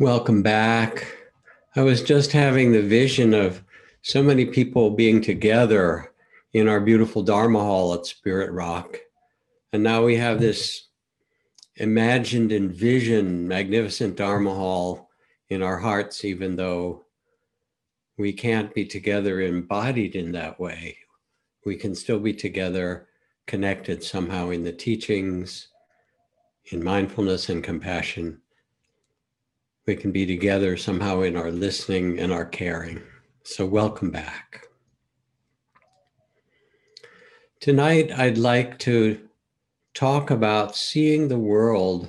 Welcome back. I was just having the vision of so many people being together in our beautiful Dharma Hall at Spirit Rock. And now we have this imagined, envisioned, magnificent Dharma Hall in our hearts, even though we can't be together embodied in that way. We can still be together, connected somehow in the teachings, in mindfulness and compassion we can be together somehow in our listening and our caring. So, welcome back. Tonight, I'd like to talk about seeing the world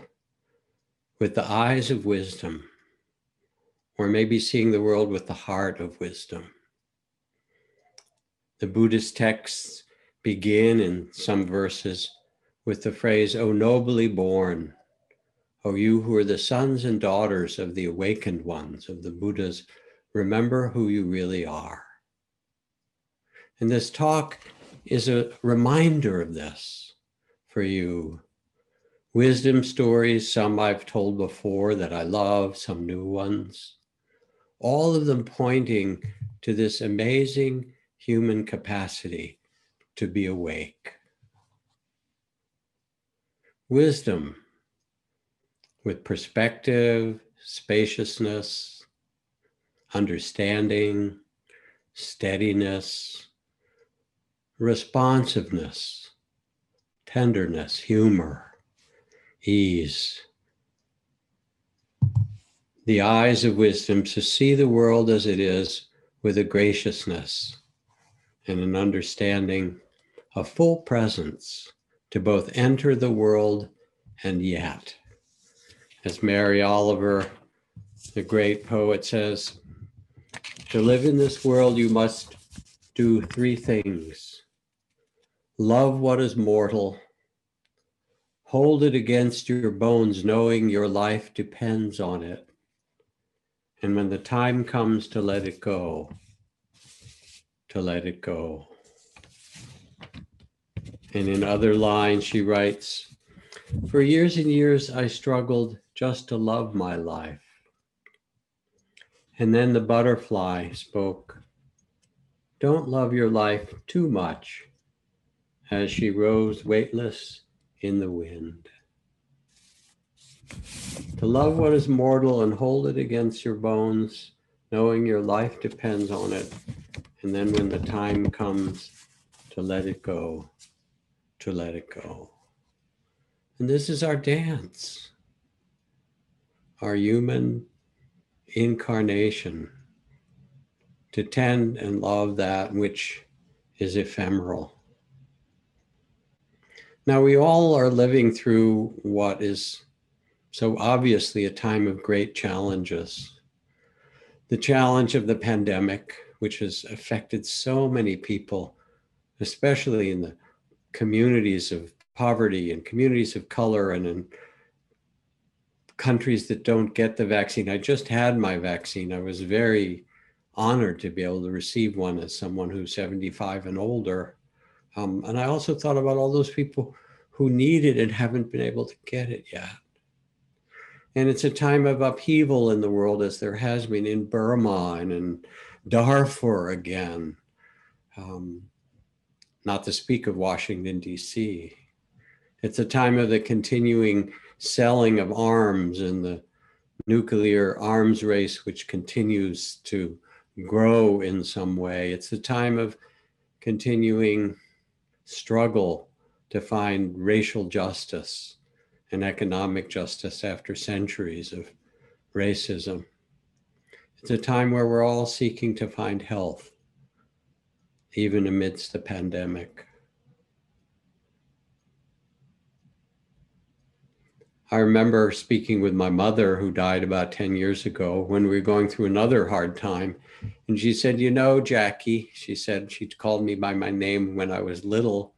with the eyes of wisdom, or maybe seeing the world with the heart of wisdom. The Buddhist texts begin in some verses with the phrase, O nobly born, O you who are the sons and daughters of the awakened ones, of the Buddhas, remember who you really are. And this talk is a reminder of this for you. Wisdom stories, some I've told before that I love, some new ones, all of them pointing to this amazing human capacity to be awake. Wisdom with perspective, spaciousness, understanding, steadiness, responsiveness, tenderness, humor, ease. The eyes of wisdom to see the world as it is with a graciousness and an understanding, a full presence to both enter the world and yet as Mary Oliver, the great poet, says, to live in this world, you must do three things love what is mortal, hold it against your bones, knowing your life depends on it. And when the time comes to let it go, to let it go. And in other lines, she writes, For years and years, I struggled just to love my life. And then the butterfly spoke, Don't love your life too much, as she rose weightless in the wind. To love what is mortal and hold it against your bones, knowing your life depends on it. And then when the time comes to let it go, to let it go. And this is our dance our human incarnation to tend and love that which is ephemeral. Now, we all are living through what is so obviously a time of great challenges. The challenge of the pandemic, which has affected so many people, especially in the communities of poverty and communities of color and in countries that don't get the vaccine. I just had my vaccine. I was very honored to be able to receive one as someone who's 75 and older. Um, and I also thought about all those people who need it and haven't been able to get it yet. And it's a time of upheaval in the world, as there has been in Burma and in Darfur again, um, not to speak of Washington, D.C. It's a time of the continuing selling of arms and the nuclear arms race, which continues to grow in some way. It's a time of continuing struggle to find racial justice and economic justice after centuries of racism. It's a time where we're all seeking to find health, even amidst the pandemic. I remember speaking with my mother, who died about 10 years ago, when we were going through another hard time. And she said, You know, Jackie, she said, she called me by my name when I was little.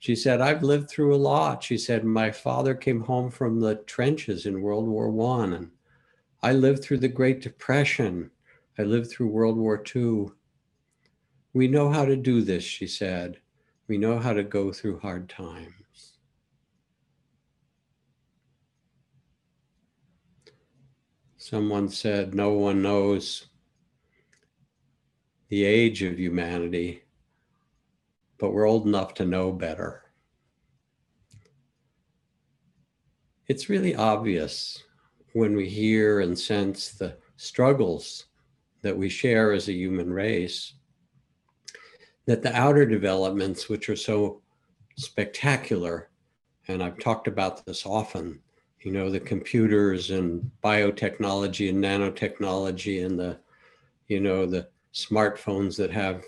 She said, I've lived through a lot. She said, My father came home from the trenches in World War One, and I lived through the Great Depression. I lived through World War II. We know how to do this, she said. We know how to go through hard times. Someone said, No one knows the age of humanity, but we're old enough to know better. It's really obvious when we hear and sense the struggles that we share as a human race that the outer developments, which are so spectacular, and I've talked about this often, you know, the computers and biotechnology and nanotechnology and the, you know, the smartphones that have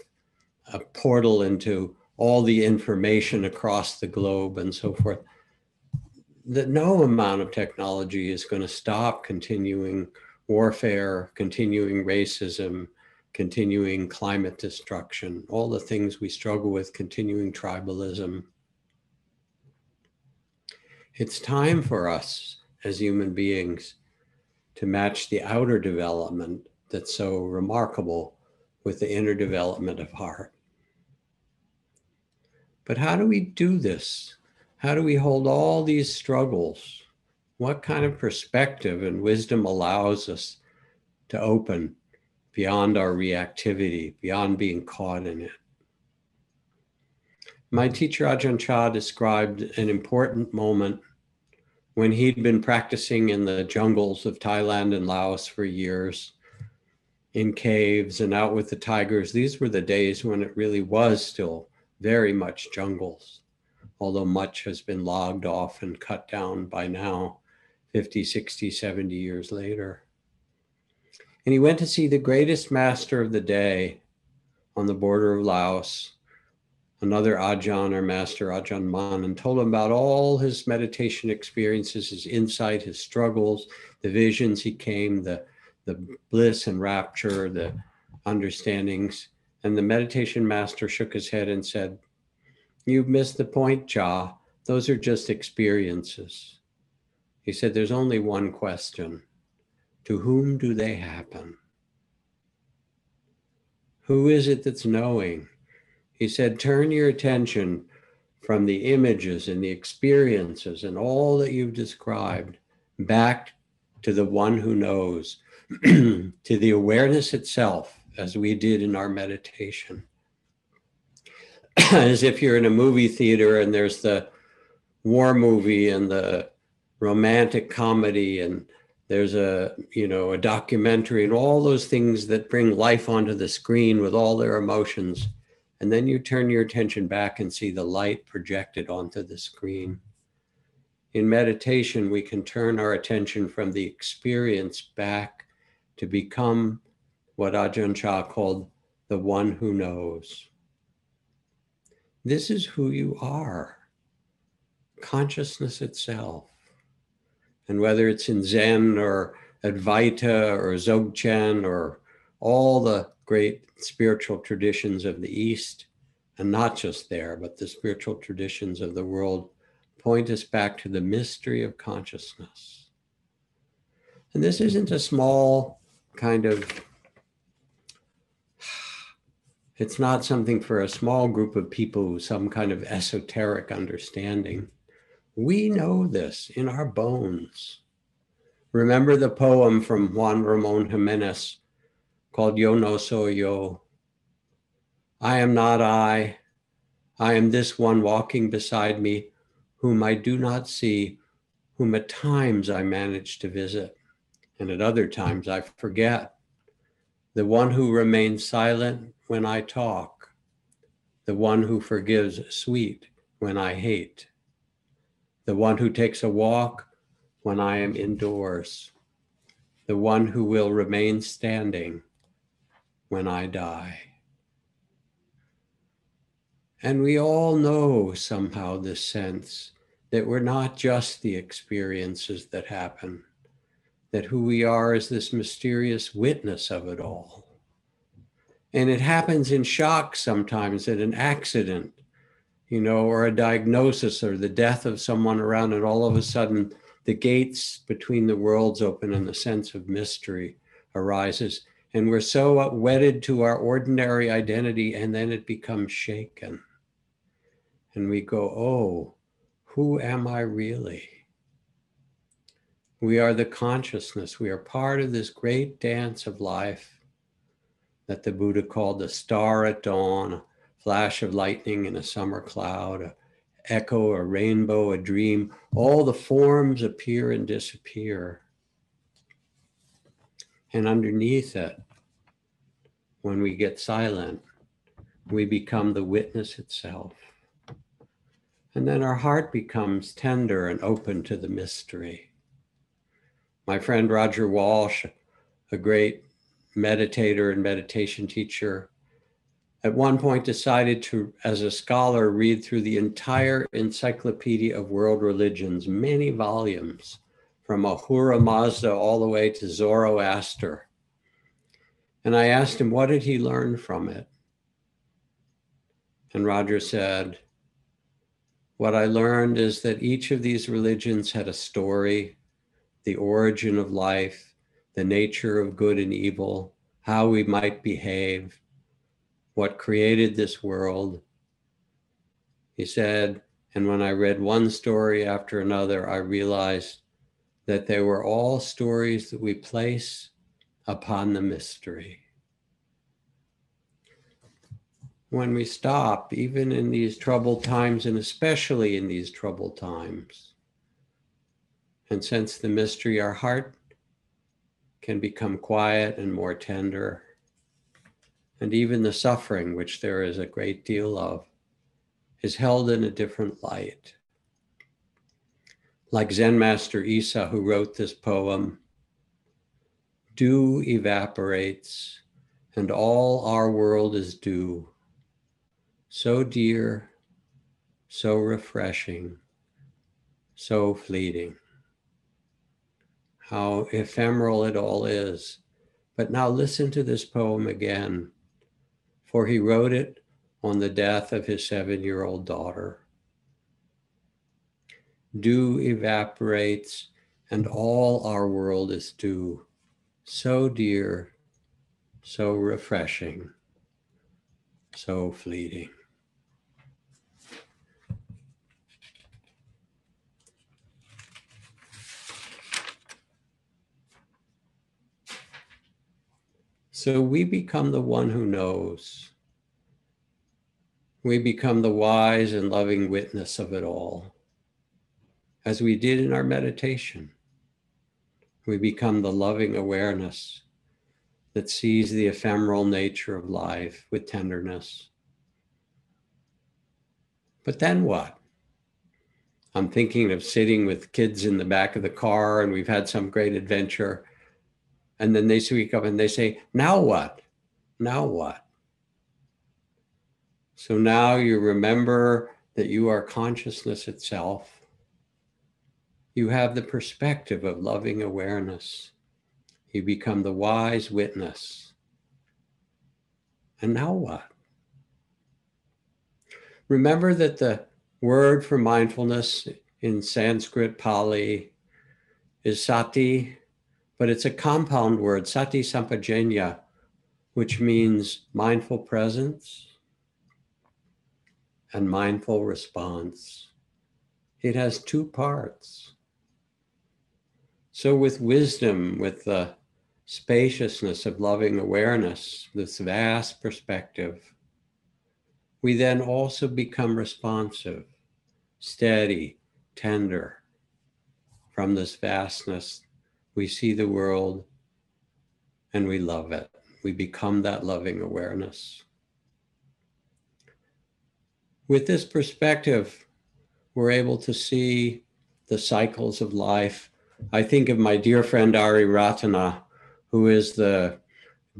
a portal into all the information across the globe and so forth that no amount of technology is going to stop continuing warfare, continuing racism, continuing climate destruction, all the things we struggle with, continuing tribalism. It's time for us as human beings to match the outer development that's so remarkable with the inner development of heart. But how do we do this? How do we hold all these struggles? What kind of perspective and wisdom allows us to open beyond our reactivity, beyond being caught in it? My teacher Ajahn Chah described an important moment when he'd been practicing in the jungles of Thailand and Laos for years in caves and out with the tigers. These were the days when it really was still very much jungles, although much has been logged off and cut down by now, 50, 60, 70 years later. And he went to see the greatest master of the day on the border of Laos, another Ajahn or master, Ajahn Mun, and told him about all his meditation experiences, his insight, his struggles, the visions he came, the the bliss and rapture, the understandings. And the meditation master shook his head and said, You've missed the point, Chah. Those are just experiences. He said, There's only one question To whom do they happen? Who is it that's knowing? He said, Turn your attention from the images and the experiences and all that you've described back to the one who knows, to the awareness itself, as we did in our meditation. as if you're in a movie theater and there's the war movie and the romantic comedy and there's a you know a documentary and all those things that bring life onto the screen with all their emotions and then you turn your attention back and see the light projected onto the screen in meditation we can turn our attention from the experience back to become what Ajahn Chah called the one who knows. This is who you are consciousness itself. And whether it's in Zen or Advaita or Dzogchen or all the great spiritual traditions of the East, and not just there, but the spiritual traditions of the world, point us back to the mystery of consciousness. And this isn't a small kind of it's not something for a small group of people some kind of esoteric understanding we know this in our bones remember the poem from juan ramon jimenez called yo no soy yo. I am not i. I am this one walking beside me whom i do not see whom at times i manage to visit and at other times I forget. The one who remains silent when I talk, the one who forgives sweet when I hate, the one who takes a walk when I am indoors, the one who will remain standing when I die. And we all know somehow this sense that we're not just the experiences that happen that who we are is this mysterious witness of it all. And it happens in shock sometimes at an accident, you know, or a diagnosis or the death of someone around, and all of a sudden the gates between the worlds open and the sense of mystery arises. And we're so wedded to our ordinary identity, and then it becomes shaken. And we go, oh, who am I really? We are the consciousness. We are part of this great dance of life that the Buddha called the star at dawn, a flash of lightning in a summer cloud, a echo, a rainbow, a dream. All the forms appear and disappear. And underneath it, when we get silent, we become the witness itself. And then our heart becomes tender and open to the mystery. My friend Roger Walsh, a great meditator and meditation teacher, at one point decided to, as a scholar, read through the entire Encyclopedia of World Religions, many volumes, from Ahura Mazda all the way to Zoroaster. And I asked him, what did he learn from it? And Roger said, What I learned is that each of these religions had a story, the origin of life, the nature of good and evil, how we might behave, what created this world. He said, and when I read one story after another, I realized that they were all stories that we place upon the mystery when we stop, even in these troubled times, and especially in these troubled times, and sense the mystery, our heart can become quiet and more tender. And even the suffering, which there is a great deal of, is held in a different light. Like Zen Master Issa, who wrote this poem, dew evaporates, and all our world is dew so dear, so refreshing, so fleeting. How ephemeral it all is. But now listen to this poem again, for he wrote it on the death of his seven year old daughter. Dew evaporates, and all our world is dew, so dear, so refreshing, so fleeting. So we become the one who knows. We become the wise and loving witness of it all. As we did in our meditation, we become the loving awareness that sees the ephemeral nature of life with tenderness. But then what? I'm thinking of sitting with kids in the back of the car and we've had some great adventure and then they speak up and they say, now what? Now what? So now you remember that you are consciousness itself. You have the perspective of loving awareness. You become the wise witness. And now what? Remember that the word for mindfulness in Sanskrit, Pali, is sati, but it's a compound word, sati sampajanya, which means mindful presence and mindful response. It has two parts. So, with wisdom, with the spaciousness of loving awareness, this vast perspective, we then also become responsive, steady, tender from this vastness we see the world and we love it. We become that loving awareness. With this perspective, we're able to see the cycles of life. I think of my dear friend Ariyaratne, who is the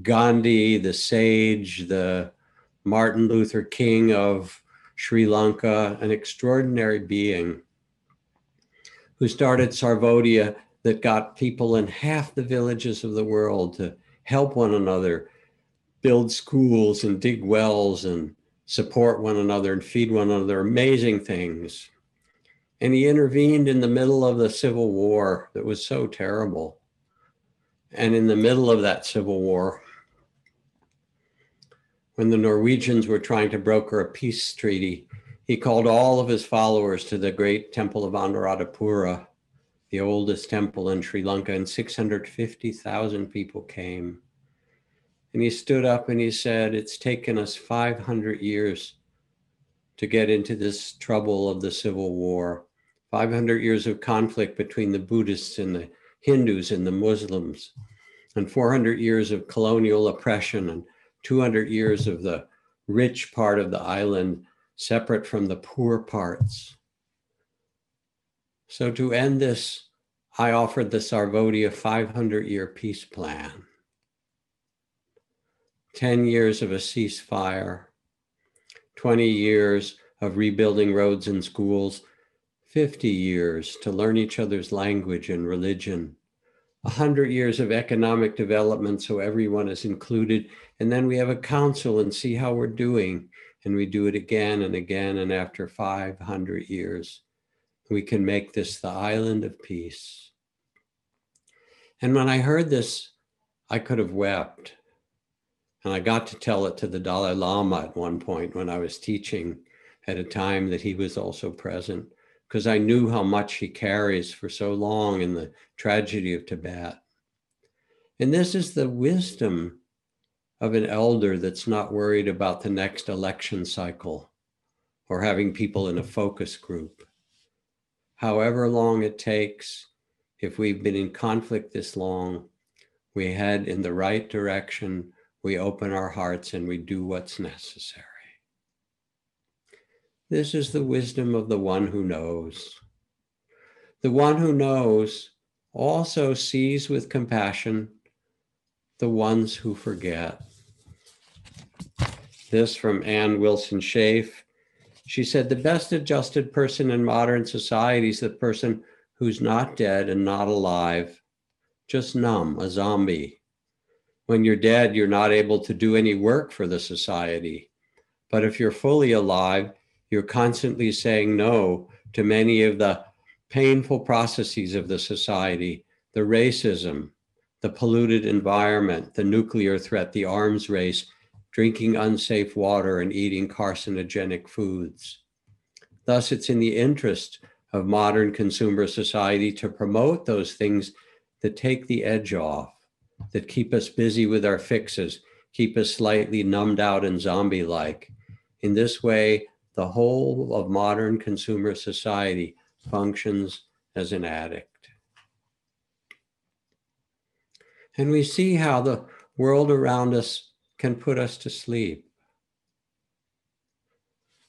Gandhi, the sage, the Martin Luther King of Sri Lanka, an extraordinary being who started Sarvodaya that got people in half the villages of the world to help one another build schools and dig wells and support one another and feed one another. Amazing things and he intervened in the middle of the civil war that was so terrible and in the middle of that civil war when the norwegians were trying to broker a peace treaty he called all of his followers to the great temple of anuradhapura the oldest temple in Sri Lanka, and 650,000 people came. And he stood up and he said, It's taken us 500 years to get into this trouble of the Civil War, 500 years of conflict between the Buddhists and the Hindus and the Muslims, and 400 years of colonial oppression, and 200 years of the rich part of the island separate from the poor parts. So, to end this, I offered the Sarvodaya 500 year peace plan. 10 years of a ceasefire, 20 years of rebuilding roads and schools, 50 years to learn each other's language and religion, 100 years of economic development so everyone is included. And then we have a council and see how we're doing. And we do it again and again. And after 500 years, we can make this the island of peace. And when I heard this, I could have wept. And I got to tell it to the Dalai Lama at one point when I was teaching at a time that he was also present, because I knew how much he carries for so long in the tragedy of Tibet. And this is the wisdom of an elder that's not worried about the next election cycle or having people in a focus group. However long it takes, if we've been in conflict this long, we head in the right direction, we open our hearts, and we do what's necessary. This is the wisdom of the one who knows. The one who knows also sees with compassion the ones who forget. This from Anne Wilson Schaef. She said, The best adjusted person in modern society is the person who's not dead and not alive, just numb, a zombie. When you're dead, you're not able to do any work for the society. But if you're fully alive, you're constantly saying no to many of the painful processes of the society the racism, the polluted environment, the nuclear threat, the arms race, drinking unsafe water, and eating carcinogenic foods. Thus, it's in the interest of modern consumer society to promote those things that take the edge off, that keep us busy with our fixes, keep us slightly numbed out and zombie like. In this way, the whole of modern consumer society functions as an addict. And we see how the world around us can put us to sleep.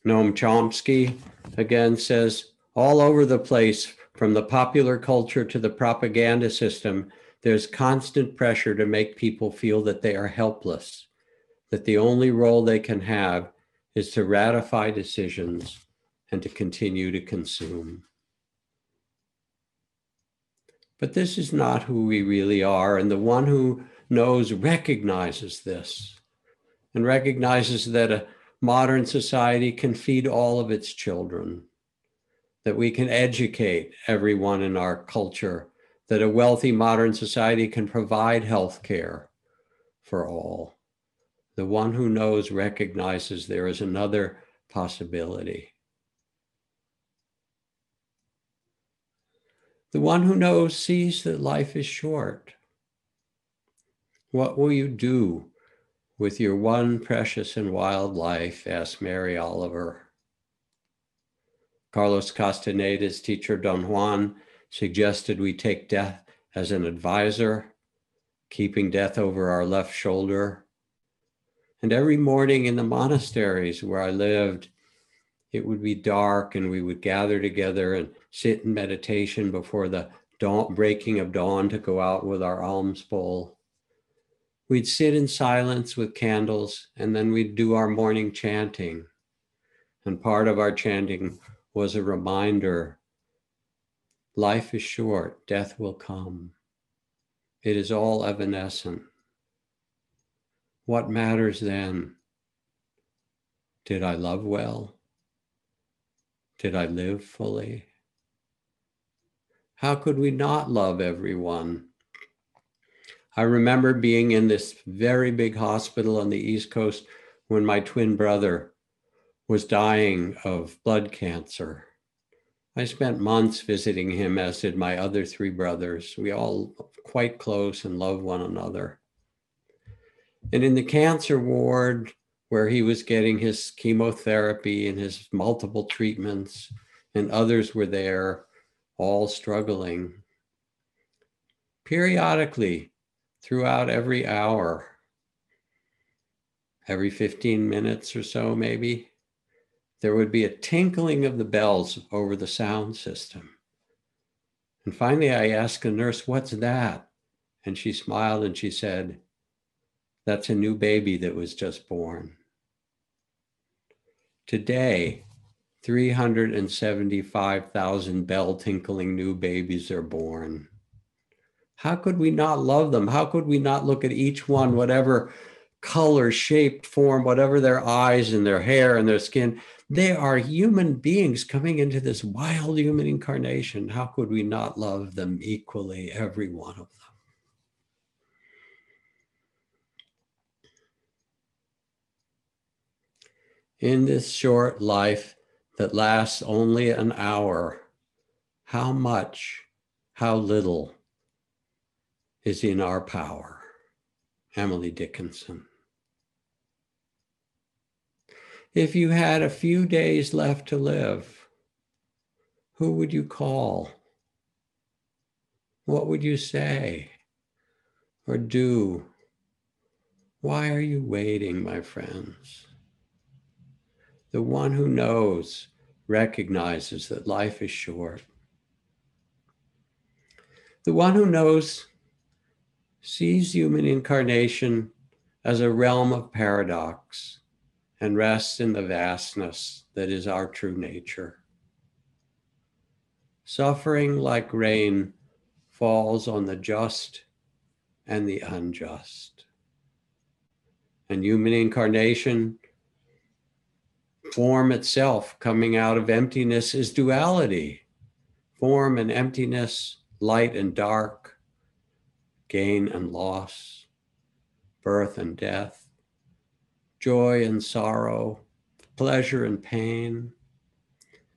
Noam Chomsky again says all over the place, from the popular culture to the propaganda system, there's constant pressure to make people feel that they are helpless, that the only role they can have is to ratify decisions and to continue to consume. But this is not who we really are. And the one who knows recognizes this and recognizes that a modern society can feed all of its children, that we can educate everyone in our culture, that a wealthy modern society can provide health care for all. The one who knows recognizes there is another possibility. The one who knows sees that life is short. What will you do with your one precious and wild life? asked Mary Oliver. Carlos Castaneda's teacher, Don Juan, suggested we take death as an advisor, keeping death over our left shoulder and every morning in the monasteries where I lived, it would be dark and we would gather together and sit in meditation before the dawn, breaking of dawn to go out with our alms bowl. We'd sit in silence with candles and then we'd do our morning chanting. And part of our chanting was a reminder life is short, death will come. It is all evanescent. What matters then? Did I love well? Did I live fully? How could we not love everyone? I remember being in this very big hospital on the East Coast when my twin brother was dying of blood cancer. I spent months visiting him, as did my other three brothers. We all quite close and love one another. And in the cancer ward, where he was getting his chemotherapy and his multiple treatments, and others were there, all struggling. Periodically, throughout every hour, every 15 minutes or so, maybe, there would be a tinkling of the bells over the sound system. And finally, I asked a nurse, What's that? And she smiled and she said, That's a new baby that was just born. Today, 375,000 bell tinkling new babies are born. How could we not love them? How could we not look at each one, whatever color, shape, form, whatever their eyes and their hair and their skin? They are human beings coming into this wild human incarnation. How could we not love them equally, every one of them? In this short life that lasts only an hour, how much, how little is in our power? Emily Dickinson. If you had a few days left to live, who would you call? What would you say or do? Why are you waiting, my friends? The one who knows recognizes that life is short. The one who knows sees human incarnation as a realm of paradox and rests in the vastness that is our true nature. Suffering like rain falls on the just and the unjust. And human incarnation, form itself coming out of emptiness, is duality form and emptiness, light and dark, gain and loss, birth and death joy and sorrow, pleasure and pain,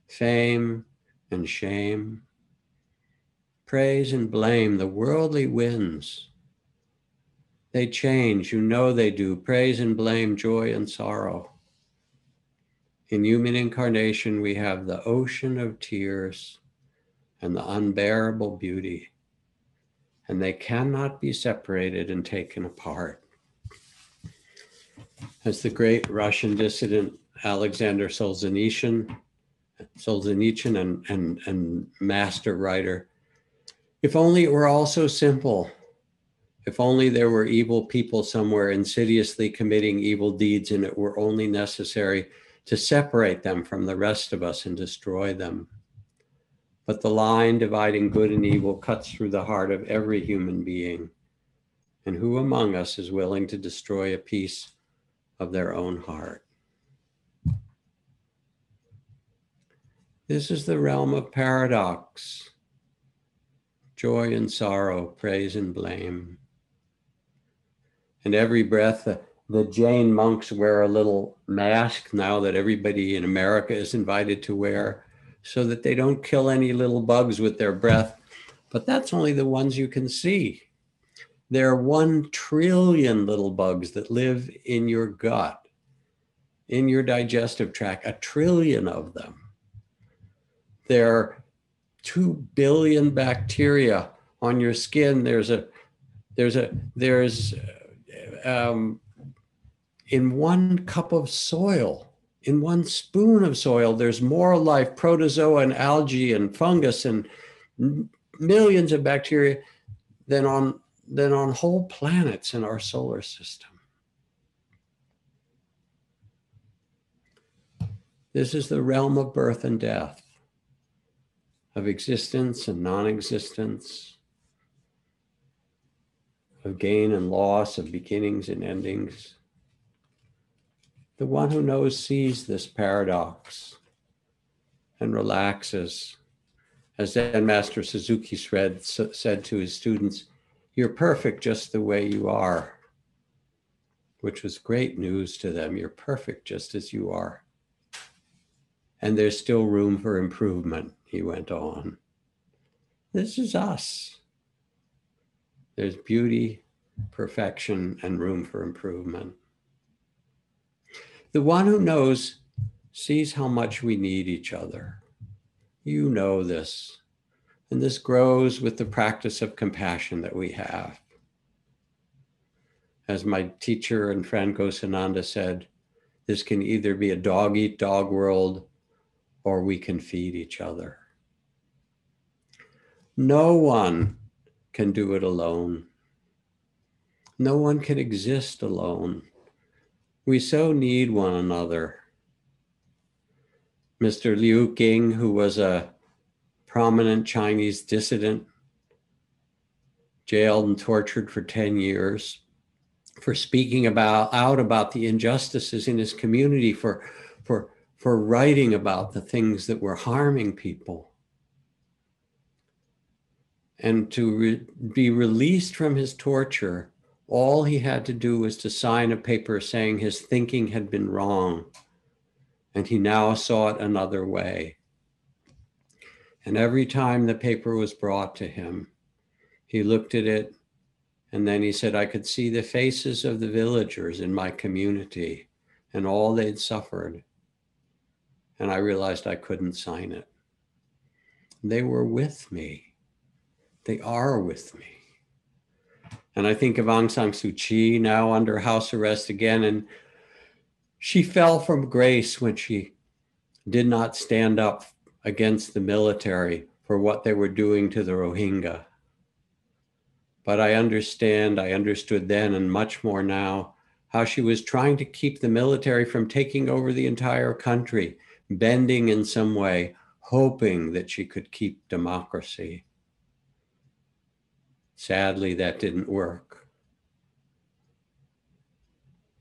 fame and shame, praise and blame, the worldly winds. They change, you know they do, praise and blame, joy and sorrow. In human incarnation, we have the ocean of tears and the unbearable beauty, and they cannot be separated and taken apart as the great Russian dissident Alexander Solzhenitsyn, Solzhenitsyn and, and, and master writer. If only it were all so simple. If only there were evil people somewhere insidiously committing evil deeds and it were only necessary to separate them from the rest of us and destroy them. But the line dividing good and evil cuts through the heart of every human being. And who among us is willing to destroy a piece of their own heart. This is the realm of paradox, joy and sorrow, praise and blame. And every breath, the, Jain monks wear a little mask now that everybody in America is invited to wear so that they don't kill any little bugs with their breath. But that's only the ones you can see. There are one trillion little bugs that live in your gut, in your digestive tract, a trillion of them. There are two billion bacteria on your skin. There's a, there's a, there's, um, in one cup of soil, in one spoon of soil, there's more life, protozoa and algae and fungus and millions of bacteria than on than on whole planets in our solar system. This is the realm of birth and death, of existence and non existence, of gain and loss, of beginnings and endings. The one who knows sees this paradox and relaxes. As Zen Master Suzuki said, said to his students, you're perfect just the way you are, which was great news to them. You're perfect just as you are. And there's still room for improvement. he went on. This is us. There's beauty, perfection, and room for improvement. The one who knows sees how much we need each other. You know this. And this grows with the practice of compassion that we have. As my teacher and friend Ghosananda said, this can either be a dog eat dog world or we can feed each other. No one can do it alone. No one can exist alone. We so need one another. Mr. Liu Qing, who was a prominent Chinese dissident, jailed and tortured for 10 years for speaking about out about the injustices in his community for for for writing about the things that were harming people and to re- be released from his torture all he had to do was to sign a paper saying his thinking had been wrong and he now saw it another way. And every time the paper was brought to him, he looked at it and then he said, I could see the faces of the villagers in my community and all they'd suffered. And I realized I couldn't sign it. They were with me. They are with me. And I think of Aung San Suu Kyi now under house arrest again, and she fell from grace when she did not stand up against the military for what they were doing to the Rohingya. But I understand, I understood then and much more now, how she was trying to keep the military from taking over the entire country, bending in some way, hoping that she could keep democracy. Sadly, that didn't work.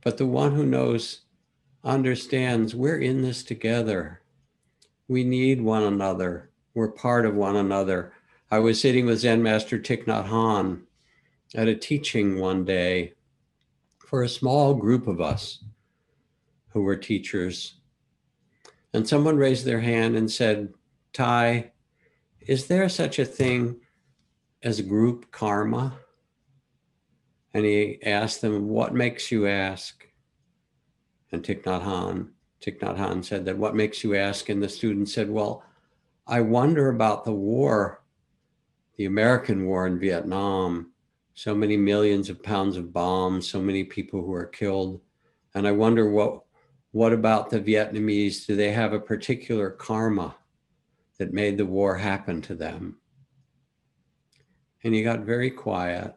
But the one who knows understands we're in this together. We need one another. We're part of one another. I was sitting with Zen Master Thich Nhat Hanh at a teaching one day for a small group of us who were teachers. And someone raised their hand and said, Thay, is there such a thing as a group karma? And he asked them, What makes you ask? and Thich Nhat Hanh. Thich Nhat Hanh said that what makes you ask? And the student said, well, I wonder about the war, the American war in Vietnam. So many millions of pounds of bombs, so many people who are killed. And I wonder what what about the Vietnamese? Do they have a particular karma that made the war happen to them? And he got very quiet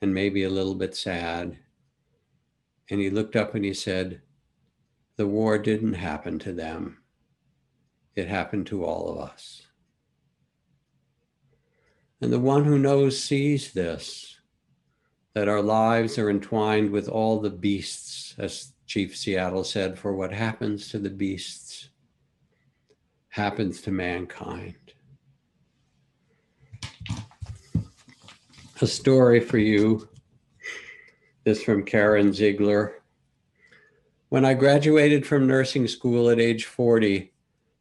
and maybe a little bit sad. And he looked up and he said, The war didn't happen to them, it happened to all of us. And the one who knows sees this that our lives are entwined with all the beasts, as Chief Seattle said, for what happens to the beasts happens to mankind. A story for you this from Karen Ziegler. When I graduated from nursing school at age 40,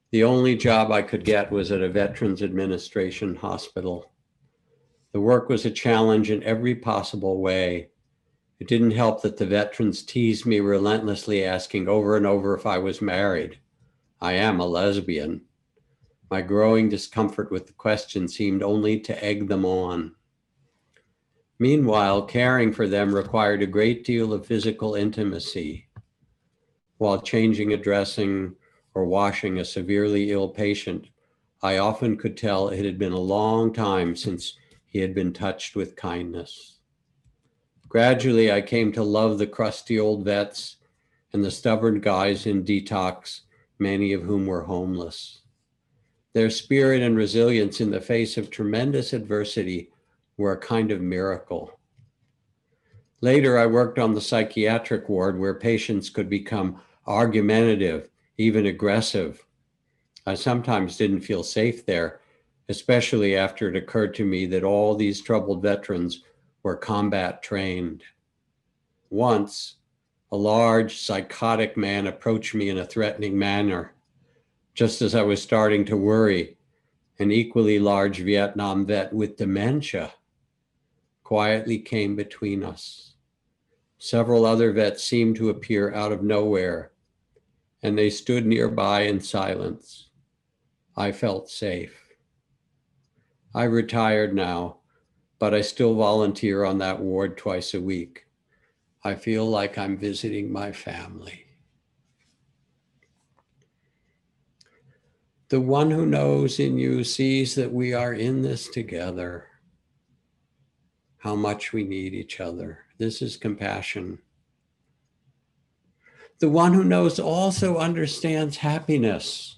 the only job I could get was at a Veterans Administration hospital. The work was a challenge in every possible way. It didn't help that the veterans teased me relentlessly, asking over and over if I was married. I am a lesbian. My growing discomfort with the question seemed only to egg them on. Meanwhile, caring for them required a great deal of physical intimacy. While changing a dressing or washing a severely ill patient, I often could tell it had been a long time since he had been touched with kindness. Gradually, I came to love the crusty old vets and the stubborn guys in detox, many of whom were homeless. Their spirit and resilience in the face of tremendous adversity were a kind of miracle. Later, I worked on the psychiatric ward where patients could become argumentative, even aggressive. I sometimes didn't feel safe there, especially after it occurred to me that all these troubled veterans were combat trained. Once, a large psychotic man approached me in a threatening manner. Just as I was starting to worry, an equally large Vietnam vet with dementia quietly came between us. Several other vets seemed to appear out of nowhere, and they stood nearby in silence. I felt safe. I retired now, but I still volunteer on that ward twice a week. I feel like I'm visiting my family. The one who knows in you sees that we are in this together, how much we need each other. This is compassion. The one who knows also understands happiness.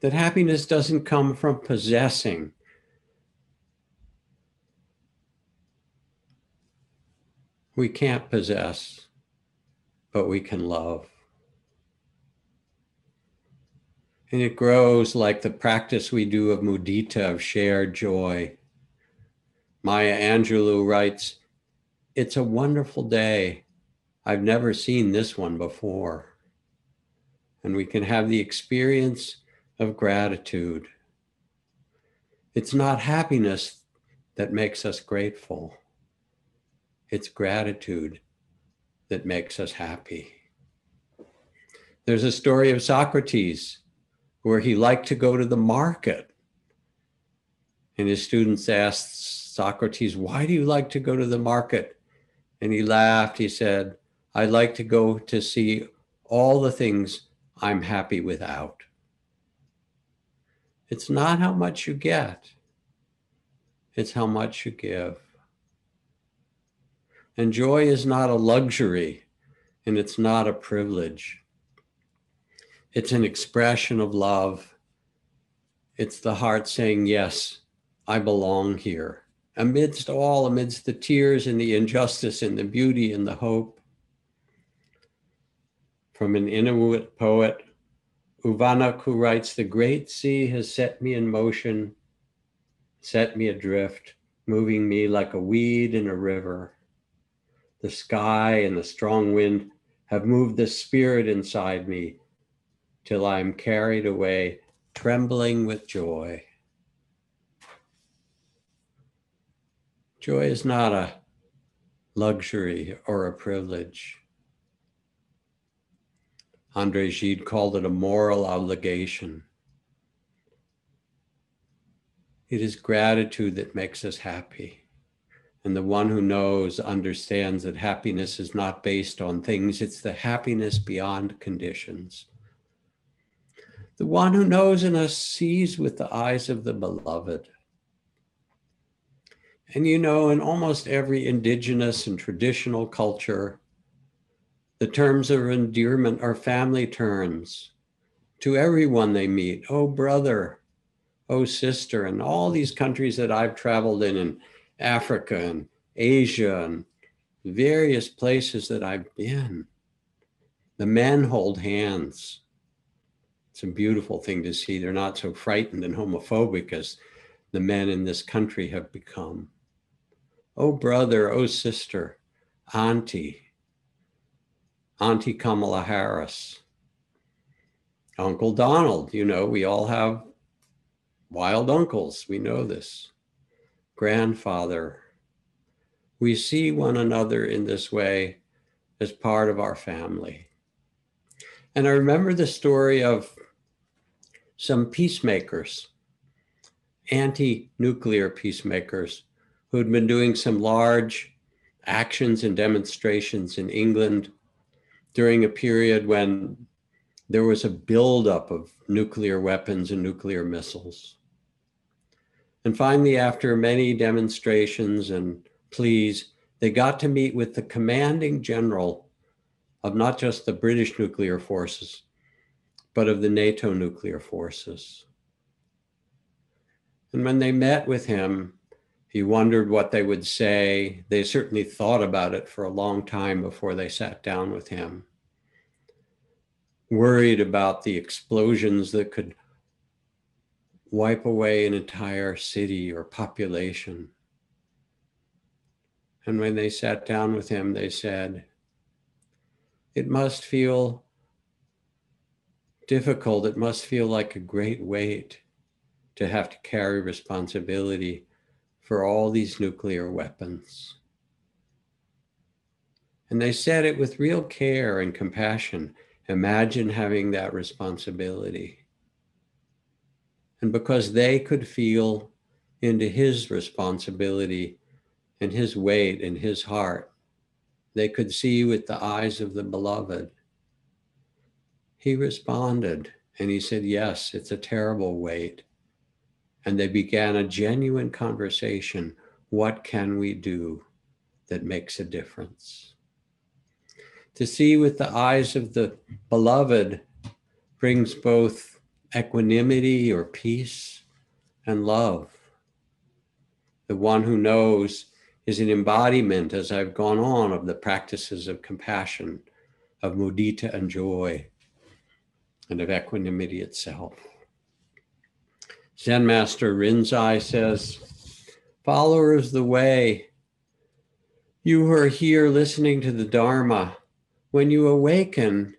That happiness doesn't come from possessing. We can't possess, but we can love. And it grows like the practice we do of mudita, of shared joy. Maya Angelou writes, It's a wonderful day. I've never seen this one before. And we can have the experience of gratitude. It's not happiness that makes us grateful, it's gratitude that makes us happy. There's a story of Socrates where he liked to go to the market. And his students asked Socrates, Why do you like to go to the market? And he laughed. He said, I like to go to see all the things I'm happy without. It's not how much you get, it's how much you give. And joy is not a luxury and it's not a privilege. It's an expression of love. It's the heart saying, Yes, I belong here. Amidst all, amidst the tears and the injustice and the beauty and the hope. From an Inuit poet, Uvavnuk, who writes, The great sea has set me in motion, set me adrift, moving me like a weed in a river. The sky and the strong wind have moved the spirit inside me, till I am carried away, trembling with joy. Joy is not a luxury or a privilege. Andre Gide called it a moral obligation. It is gratitude that makes us happy. And the one who knows understands that happiness is not based on things, it's the happiness beyond conditions. The one who knows in us sees with the eyes of the beloved. And you know, in almost every indigenous and traditional culture, the terms of endearment are family terms to everyone they meet. Oh, brother, oh, sister, and all these countries that I've traveled in, in Africa and Asia and various places that I've been. The men hold hands it's a beautiful thing to see. They're not so frightened and homophobic as the men in this country have become. Oh, brother, oh, sister, auntie, Auntie Kamala Harris, Uncle Donald. You know, we all have wild uncles. We know this. Grandfather. We see one another in this way as part of our family. And I remember the story of some peacemakers, anti nuclear peacemakers, who had been doing some large actions and demonstrations in England during a period when there was a buildup of nuclear weapons and nuclear missiles. And finally, after many demonstrations and pleas, they got to meet with the commanding general of not just the British nuclear forces, but of the NATO nuclear forces. And when they met with him, he wondered what they would say. They certainly thought about it for a long time before they sat down with him, worried about the explosions that could wipe away an entire city or population. And when they sat down with him, they said, It must feel difficult, it must feel like a great weight to have to carry responsibility for all these nuclear weapons. And they said it with real care and compassion. Imagine having that responsibility. And because they could feel into his responsibility and his weight in his heart, they could see with the eyes of the beloved. He responded and he said, Yes, it's a terrible weight. And they began a genuine conversation. What can we do that makes a difference? To see with the eyes of the beloved brings both equanimity or peace and love. The one who knows is an embodiment, as I've gone on, of the practices of compassion, of mudita and joy, and of equanimity itself. Zen Master Rinzai says, Followers the way, you who are here listening to the Dharma, when you awaken,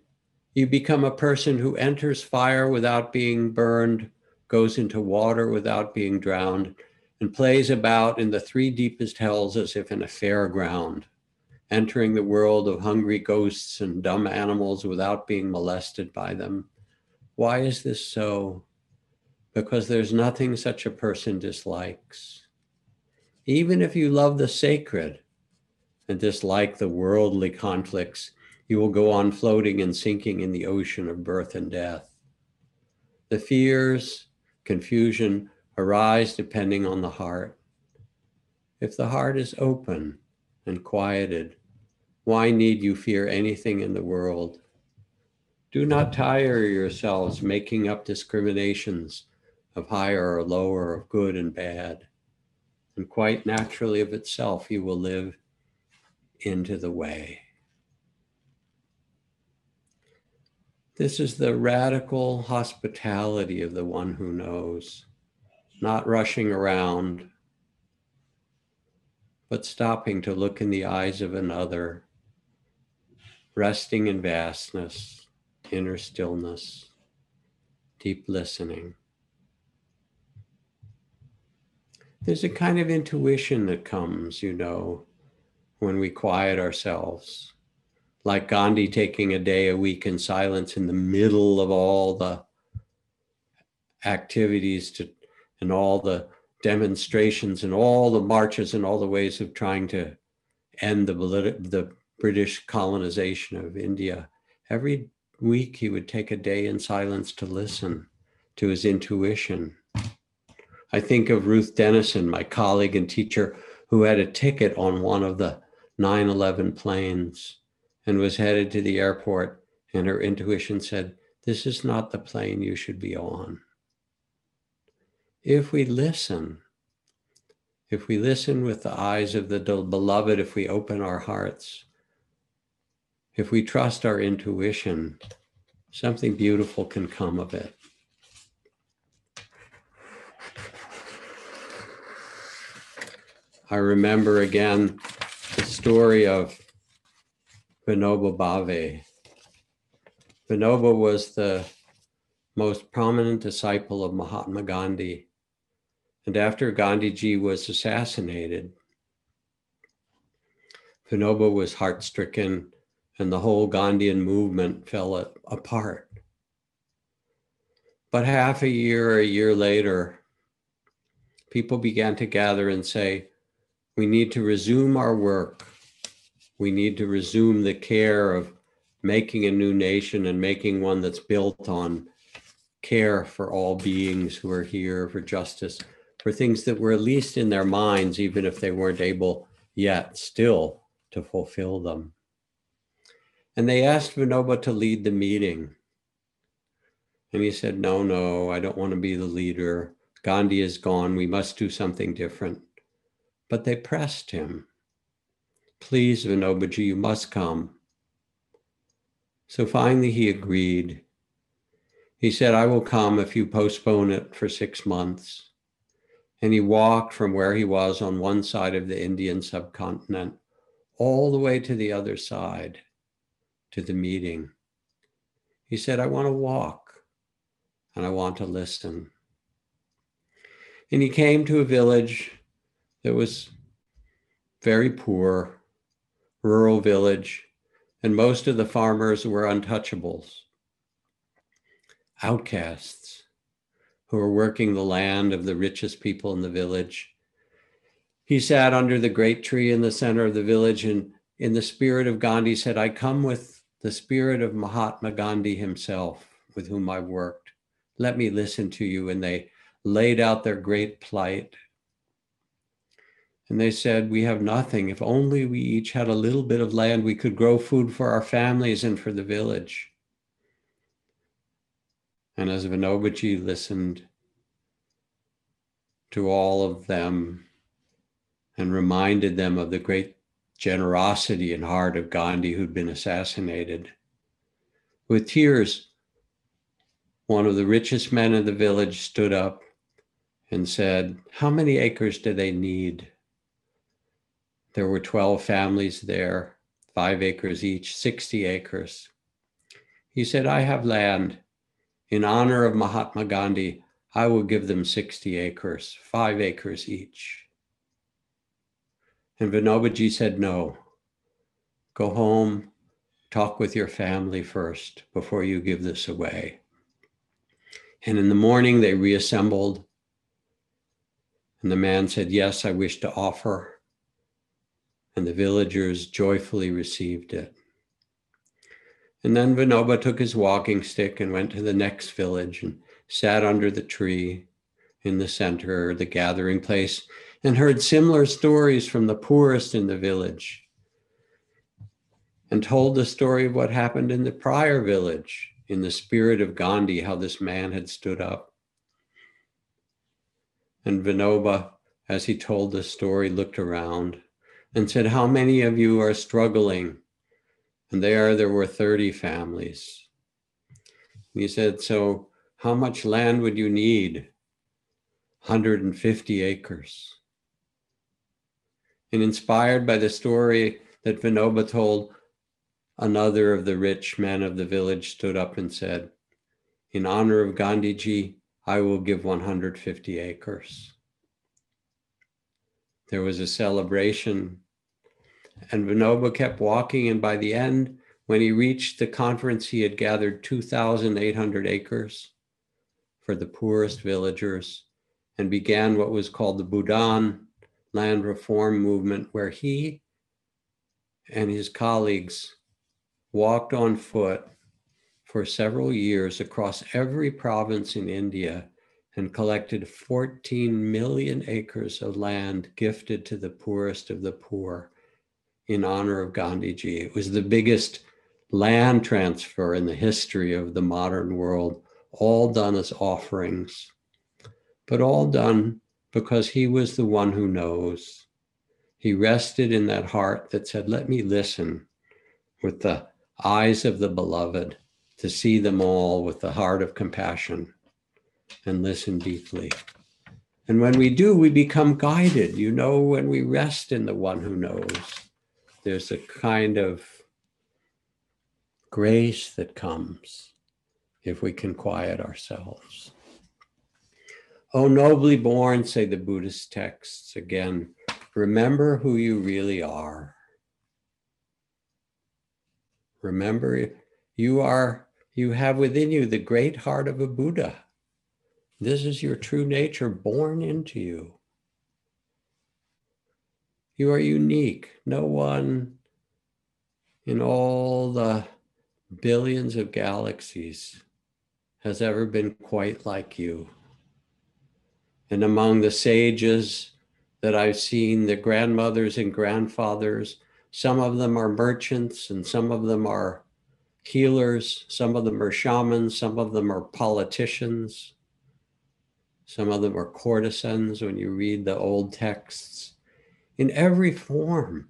you become a person who enters fire without being burned, goes into water without being drowned, and plays about in the three deepest hells as if in a fairground, entering the world of hungry ghosts and dumb animals without being molested by them. Why is this so? Because there's nothing such a person dislikes. Even if you love the sacred and dislike the worldly conflicts, you will go on floating and sinking in the ocean of birth and death. The fears, confusion arise depending on the heart. If the heart is open and quieted, why need you fear anything in the world? Do not tire yourselves making up discriminations of higher or lower, of good and bad. And quite naturally of itself, you will live into the way. This is the radical hospitality of the one who knows, not rushing around, but stopping to look in the eyes of another, resting in vastness, inner stillness, deep listening. There's a kind of intuition that comes, you know, when we quiet ourselves like Gandhi taking a day a week in silence in the middle of all the activities to and all the demonstrations and all the marches and all the ways of trying to end the the British colonization of India. Every week he would take a day in silence to listen to his intuition. I think of Ruth Denison, my colleague and teacher, who had a ticket on one of the 9 11 planes and was headed to the airport. And her intuition said, This is not the plane you should be on. If we listen, if we listen with the eyes of the beloved, if we open our hearts, if we trust our intuition, something beautiful can come of it. I remember again the story of Vinoba Bhave. Vinoba was the most prominent disciple of Mahatma Gandhi. And after Gandhiji was assassinated, Vinoba was heart stricken and the whole Gandhian movement fell apart. But half a year, a year later, people began to gather and say, we need to resume our work we need to resume the care of making a new nation and making one that's built on care for all beings who are here, for justice, for things that were at least in their minds, even if they weren't able yet still to fulfill them. And they asked Vinoba to lead the meeting. And he said, No, no, I don't want to be the leader. Gandhi is gone. We must do something different. But they pressed him. Please, Vinobaji, you must come. So finally he agreed. He said, I will come if you postpone it for six months. And he walked from where he was on one side of the Indian subcontinent all the way to the other side to the meeting. He said, I want to walk. and I want to listen. And he came to a village that was very poor, rural village, and most of the farmers were untouchables, outcasts who were working the land of the richest people in the village. He sat under the great tree in the center of the village and in the spirit of Gandhi said, I come with the spirit of Mahatma Gandhi himself, with whom I've worked. Let me listen to you. And they laid out their great plight. And they said, We have nothing. If only we each had a little bit of land, we could grow food for our families and for the village. And as Vinobaji listened to all of them and reminded them of the great generosity and heart of Gandhi, who'd been assassinated, with tears, one of the richest men in the village stood up and said, How many acres do they need? There were 12 families there, five acres each, 60 acres. He said, I have land. In honor of Mahatma Gandhi, I will give them 60 acres, five acres each. And Vinobaji said, No. Go home, talk with your family first before you give this away. And in the morning, they reassembled. And the man said, Yes, I wish to offer. And the villagers joyfully received it. And then Vinoba took his walking stick and went to the next village and sat under the tree in the center, the gathering place, and heard similar stories from the poorest in the village and told the story of what happened in the prior village in the spirit of Gandhi, how this man had stood up. And Vinoba, as he told the story, looked around and said, How many of you are struggling? And there, there were 30 families. he said, So, how much land would you need? 150 acres. And inspired by the story that Vinoba told, Another of the rich men of the village stood up and said, In honor of Gandhiji, I will give 150 acres. There was a celebration, and Vinoba kept walking. And by the end, when he reached the conference, he had gathered 2,800 acres for the poorest villagers and began what was called the Bhoodan land reform movement, where he and his colleagues walked on foot for several years across every province in India and collected 14 million acres of land gifted to the poorest of the poor in honor of Gandhiji. It was the biggest land transfer in the history of the modern world, all done as offerings, but all done because he was the one who knows. He rested in that heart that said, Let me listen with the eyes of the beloved, to see them all with the heart of compassion and listen deeply. And when we do, we become guided. You know, when we rest in the one who knows, there's a kind of grace that comes if we can quiet ourselves. Oh, nobly born, say the Buddhist texts again, remember who you really are. Remember, you are you have within you the great heart of a Buddha. This is your true nature born into you. You are unique. No one in all the billions of galaxies has ever been quite like you. And among the sages that I've seen, the grandmothers and grandfathers some of them are merchants and some of them are healers. Some of them are shamans. Some of them are politicians. Some of them are courtesans when you read the old texts. In every form,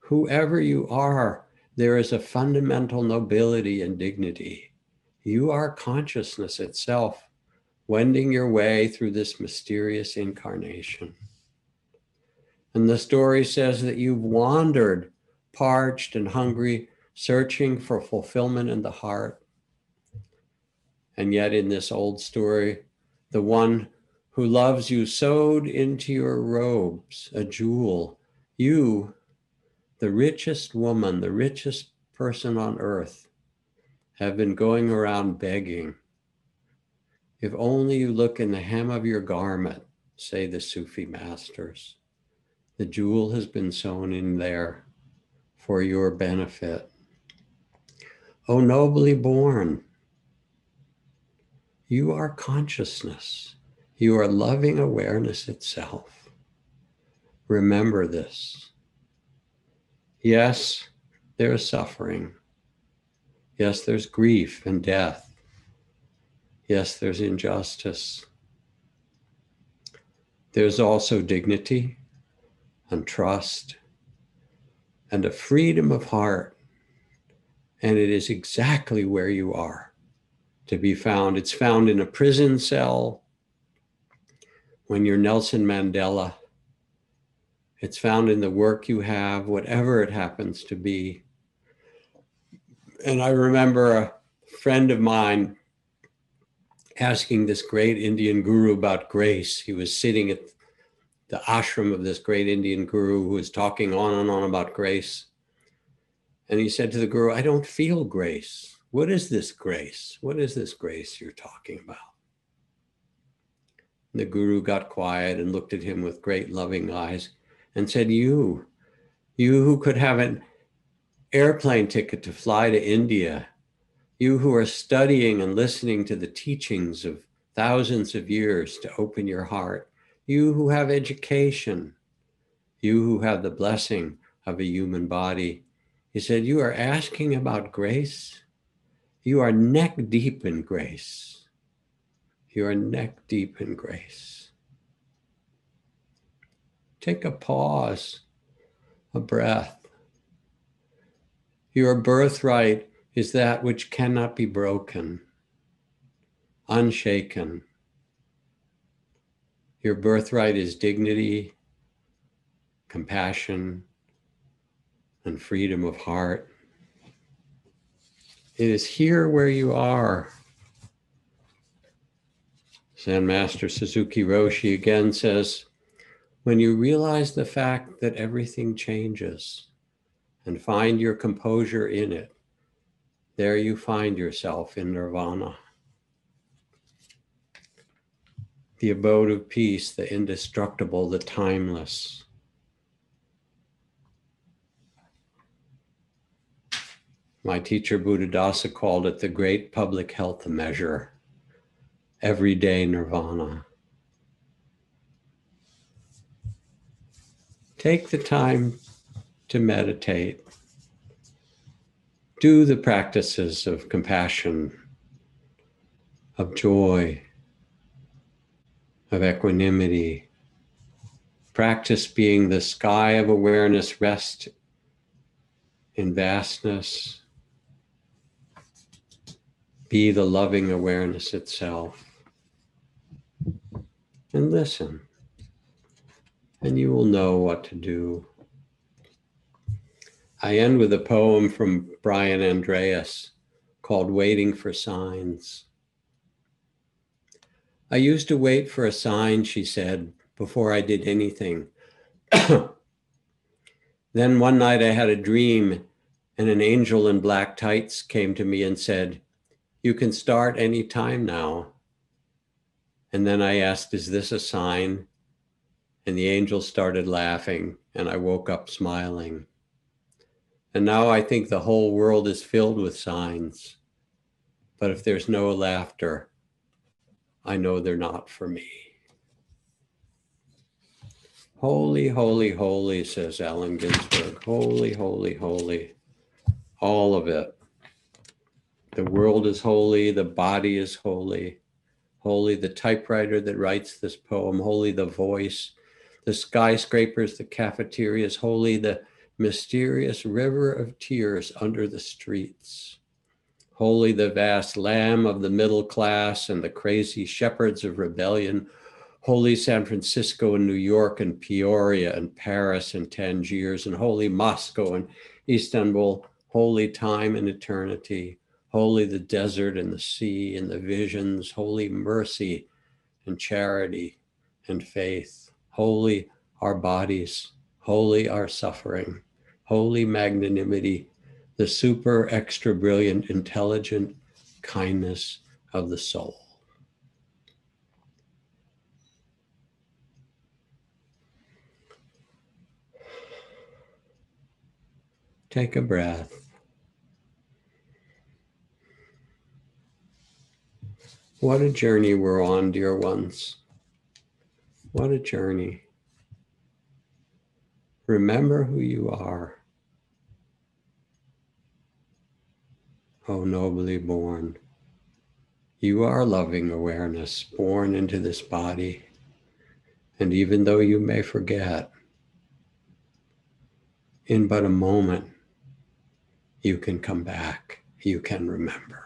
whoever you are, there is a fundamental nobility and dignity. You are consciousness itself, wending your way through this mysterious incarnation. And the story says that you've wandered, parched and hungry, searching for fulfillment in the heart. And yet, in this old story, the one who loves you sewed into your robes a jewel. You, the richest woman, the richest person on earth, have been going around begging. If only you look in the hem of your garment, say the Sufi masters, the jewel has been sewn in there for your benefit. O nobly born, you are consciousness. You are loving awareness itself. Remember this. Yes, there is suffering. Yes, there's grief and death. Yes, there's injustice. There's also dignity and trust and a freedom of heart. And it is exactly where you are to be found. It's found in a prison cell when you're Nelson Mandela. It's found in the work you have, whatever it happens to be. And I remember a friend of mine asking this great Indian guru about grace. He was sitting at the ashram of this great Indian guru who was talking on and on about grace. And he said to the guru, I don't feel grace. What is this grace? What is this grace you're talking about? The guru got quiet and looked at him with great loving eyes and said, You, you who could have an airplane ticket to fly to India, you who are studying and listening to the teachings of thousands of years to open your heart, you who have education, you who have the blessing of a human body. He said, You are asking about grace? You are neck deep in grace. You are neck deep in grace. Take a pause, a breath. Your birthright is that which cannot be broken, unshaken. Your birthright is dignity, compassion, and freedom of heart. It is here where you are Zen Master Suzuki Roshi again says, when you realize the fact that everything changes and find your composure in it, there you find yourself in nirvana. The abode of peace, the indestructible, the timeless. My teacher Buddhadasa called it the great public health measure everyday nirvana. Take the time to meditate. Do the practices of compassion, of joy, of equanimity. Practice being the sky of awareness, rest in vastness. Be the loving awareness itself and listen. And you will know what to do. I end with a poem from Brian Andreas called Waiting for Signs. I used to wait for a sign, she said, before I did anything. then one night I had a dream, and an angel in black tights came to me and said, You can start any time now. And then I asked, Is this a sign? And the angel started laughing, and I woke up smiling. And now I think the whole world is filled with signs. But if there's no laughter, I know they're not for me. Holy, holy, holy, says Allen Ginsberg. Holy, holy, holy. All of it. The world is holy, the body is holy, holy the typewriter that writes this poem, holy the voice, the skyscrapers, the cafeterias, holy the mysterious river of tears under the streets. Holy the vast lamb of the middle class and the crazy shepherds of rebellion. Holy San Francisco and New York and Peoria and Paris and Tangiers and holy Moscow and Istanbul. Holy time and eternity. Holy the desert and the sea and the visions. Holy mercy and charity and faith. Holy our bodies. Holy our suffering. Holy magnanimity. The super extra brilliant, intelligent kindness of the soul. Take a breath. What a journey we're on, dear ones. What a journey. Remember who you are. Oh, nobly born. You are loving awareness born into this body. And even though you may forget, in but a moment, you can come back, you can remember.